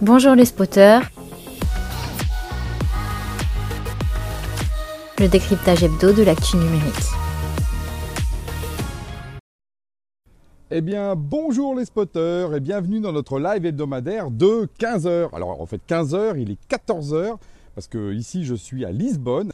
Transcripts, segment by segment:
Bonjour les spotters. Le décryptage hebdo de l'actu numérique. Eh bien, bonjour les spotters et bienvenue dans notre live hebdomadaire de 15h. Alors en fait 15h, il est 14h parce que ici je suis à Lisbonne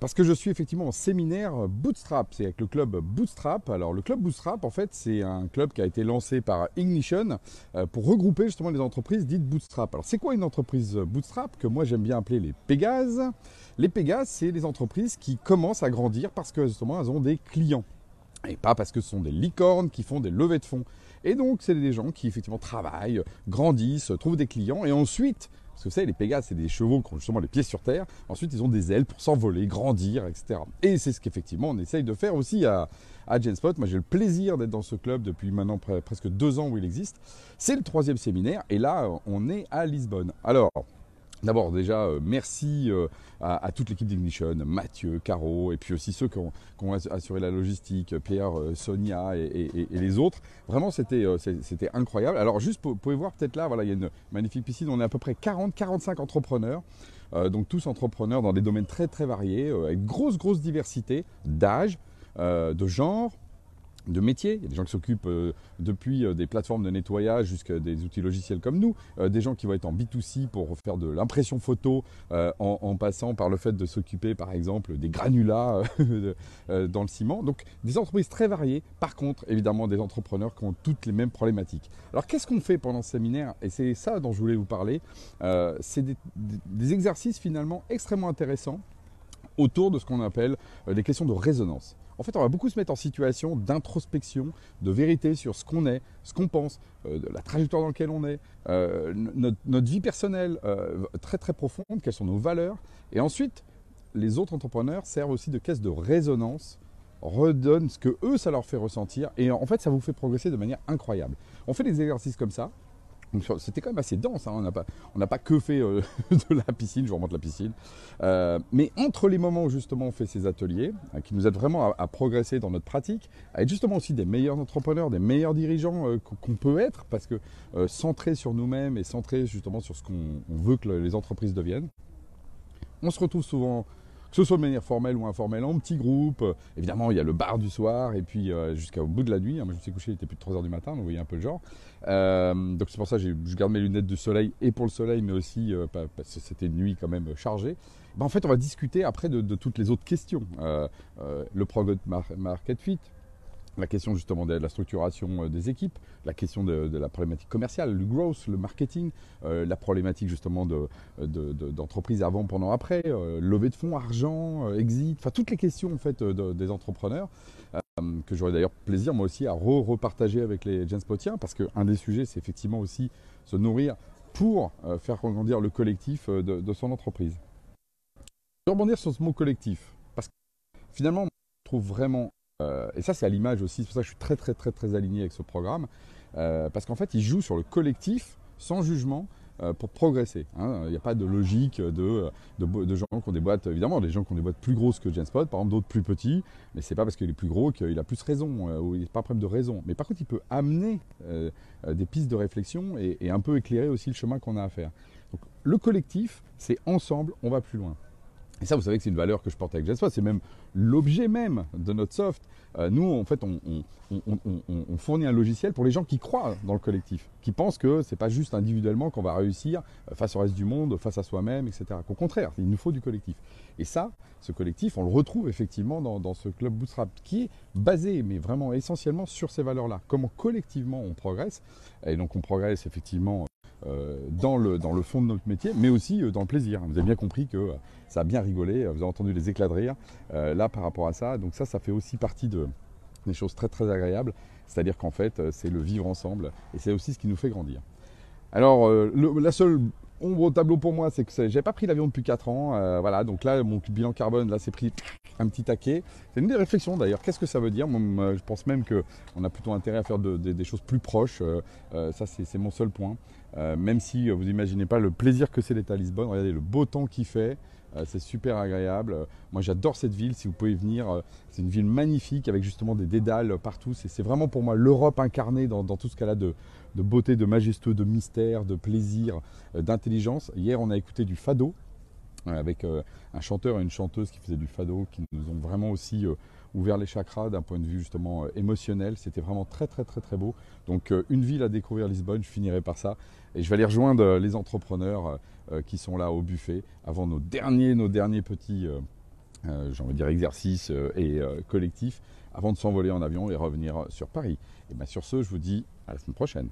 parce que je suis effectivement en séminaire Bootstrap, c'est avec le club Bootstrap. Alors le club Bootstrap, en fait, c'est un club qui a été lancé par Ignition euh, pour regrouper justement les entreprises dites Bootstrap. Alors c'est quoi une entreprise Bootstrap que moi j'aime bien appeler les Pégases Les Pégases, c'est les entreprises qui commencent à grandir parce que justement elles ont des clients et pas parce que ce sont des licornes qui font des levées de fonds. Et donc, c'est des gens qui effectivement travaillent, grandissent, trouvent des clients et ensuite parce que vous savez, les Pégases, c'est des chevaux qui ont justement les pieds sur terre. Ensuite, ils ont des ailes pour s'envoler, grandir, etc. Et c'est ce qu'effectivement on essaye de faire aussi à, à Genspot. Moi, j'ai le plaisir d'être dans ce club depuis maintenant presque deux ans où il existe. C'est le troisième séminaire et là, on est à Lisbonne. Alors, D'abord, déjà, euh, merci euh, à, toute l'équipe d'Ignition, Mathieu, Caro, et puis aussi ceux qui ont, assuré la logistique, Pierre, euh, Sonia et, les autres. Vraiment, c'était incroyable. Alors, juste, vous pouvez voir peut-être là, voilà, il y a une magnifique piscine. On est à peu près 40-45 entrepreneurs. donc tous entrepreneurs dans des domaines très très variés, avec grosse grosse diversité d'âge, de genre, de métiers. Il y a des gens qui s'occupent euh, depuis euh, des plateformes de nettoyage jusqu'à des outils logiciels comme nous, euh, des gens qui vont être en B2C pour faire de l'impression photo en, passant par le fait de s'occuper par exemple des granulats dans le ciment. Donc des entreprises très variées, par contre évidemment des entrepreneurs qui ont toutes les mêmes problématiques. Alors qu'est-ce qu'on fait pendant ce séminaire? Et c'est ça dont je voulais vous parler. c'est des exercices finalement extrêmement intéressants autour de ce qu'on appelle des questions de résonance. En fait, on va beaucoup se mettre en situation d'introspection, de vérité sur ce qu'on est, ce qu'on pense, euh, la trajectoire dans laquelle on est, euh, notre, vie personnelle euh, très très profonde, quelles sont nos valeurs. Et ensuite, les autres entrepreneurs servent aussi de caisse de résonance, redonnent ce que eux, ça leur fait ressentir. Et en fait, ça vous fait progresser de manière incroyable. On fait des exercices comme ça. C'était quand même assez dense, hein. on n'a pas, que fait euh, de la piscine, je remonte la piscine. Euh, mais entre les moments où justement on fait ces ateliers, euh, qui nous aident vraiment à, progresser dans notre pratique, à être justement aussi des meilleurs entrepreneurs, des meilleurs dirigeants qu'on peut être, parce que centré sur nous-mêmes et centré justement sur ce qu'on veut que les entreprises deviennent, on se retrouve souvent que ce soit de manière formelle ou informelle, en petit groupe. Évidemment, il y a le bar du soir et puis euh, jusqu'au bout de la nuit. Moi, je me suis couché, il était plus de 3 heures du matin, donc vous voyez un peu le genre. Euh, donc c'est pour ça que je garde mes lunettes de soleil et pour le soleil, mais aussi euh, parce que c'était une nuit quand même chargée. Ben, en fait, on va discuter après de, toutes les autres questions. le Product Market Fit, la question justement de la structuration euh, des équipes, la question de, la problématique commerciale, le growth, le marketing, euh, la problématique justement d'entreprise avant, pendant, après, euh, levée de fonds, argent, exit, enfin toutes les questions en fait des entrepreneurs que j'aurais d'ailleurs plaisir moi aussi à repartager avec les Spotiens parce qu'un des sujets c'est effectivement aussi se nourrir pour faire grandir le collectif de, son entreprise. Je vais rebondir sur ce mot collectif parce que finalement on trouve vraiment euh, et ça, c'est à l'image aussi. C'est pour ça que je suis très, très, très, très aligné avec ce programme. Euh, parce qu'en fait, il joue sur le collectif, sans jugement, euh, pour progresser. Hein. Il n'y a pas de logique de, gens qui ont des boîtes, évidemment, des gens qui ont des boîtes plus grosses que Genspot, par exemple, d'autres plus petits. Mais c'est pas parce qu'il est plus gros qu'il a plus raison, ou il a pas un problème de raison. Mais par contre, il peut amener des pistes de réflexion et, et, un peu éclairer aussi le chemin qu'on a à faire. Donc, le collectif, c'est ensemble, on va plus loin. Et ça, vous savez que c'est une valeur que je porte avec Jasper, c'est même l'objet même de notre soft. Euh, nous, en fait, on, fournit un logiciel pour les gens qui croient dans le collectif, qui pensent que c'est pas juste individuellement qu'on va réussir euh, face au reste du monde, face à soi-même, etc. Qu'au contraire, il nous faut du collectif. Et ça, ce collectif, on le retrouve effectivement dans, dans ce club Bootstrap, qui est basé, mais vraiment essentiellement sur ces valeurs-là. Comment collectivement on progresse. Et donc on progresse effectivement dans, le, dans le fond de notre métier, mais aussi euh, dans le plaisir. Vous avez bien compris que euh, ça a bien rigolé, vous avez entendu les éclats de rire là par rapport à ça. Donc ça, ça fait aussi partie de, des choses très très agréables. C'est-à-dire qu'en fait, c'est le vivre ensemble et c'est aussi ce qui nous fait grandir. Alors, la seule ombre au tableau pour moi, c'est que j'ai pas pris l'avion depuis 4 ans. voilà, donc là, mon bilan carbone, là, c'est pris un petit taquet. C'est une des réflexions d'ailleurs. Qu'est-ce que ça veut dire? Moi, Je pense même qu'on a plutôt intérêt à faire des choses plus proches. ça, c'est mon seul point. même si vous n'imaginez pas le plaisir que c'est d'être à Lisbonne. Regardez le beau temps qu'il fait. Euh, c'est super agréable. Moi j'adore cette ville, si vous pouvez venir. Euh, c'est une ville magnifique avec justement des dédales partout. C'est vraiment pour moi l'Europe incarnée dans, tout ce qu'elle a de, beauté, de majestueux, de mystère, de plaisir, euh, d'intelligence. Hier on a écouté du fado avec un chanteur et une chanteuse qui faisaient du fado, qui nous ont vraiment aussi ouvert les chakras d'un point de vue justement émotionnel. C'était vraiment très très très très beau. Donc une ville à découvrir Lisbonne, je finirai par ça. Et je vais aller rejoindre les entrepreneurs euh, qui sont là au buffet avant nos derniers, nos derniers petits, euh, euh, dire, exercices et collectifs avant de s'envoler en avion et revenir sur Paris. Et bien sur ce, je vous dis à la semaine prochaine.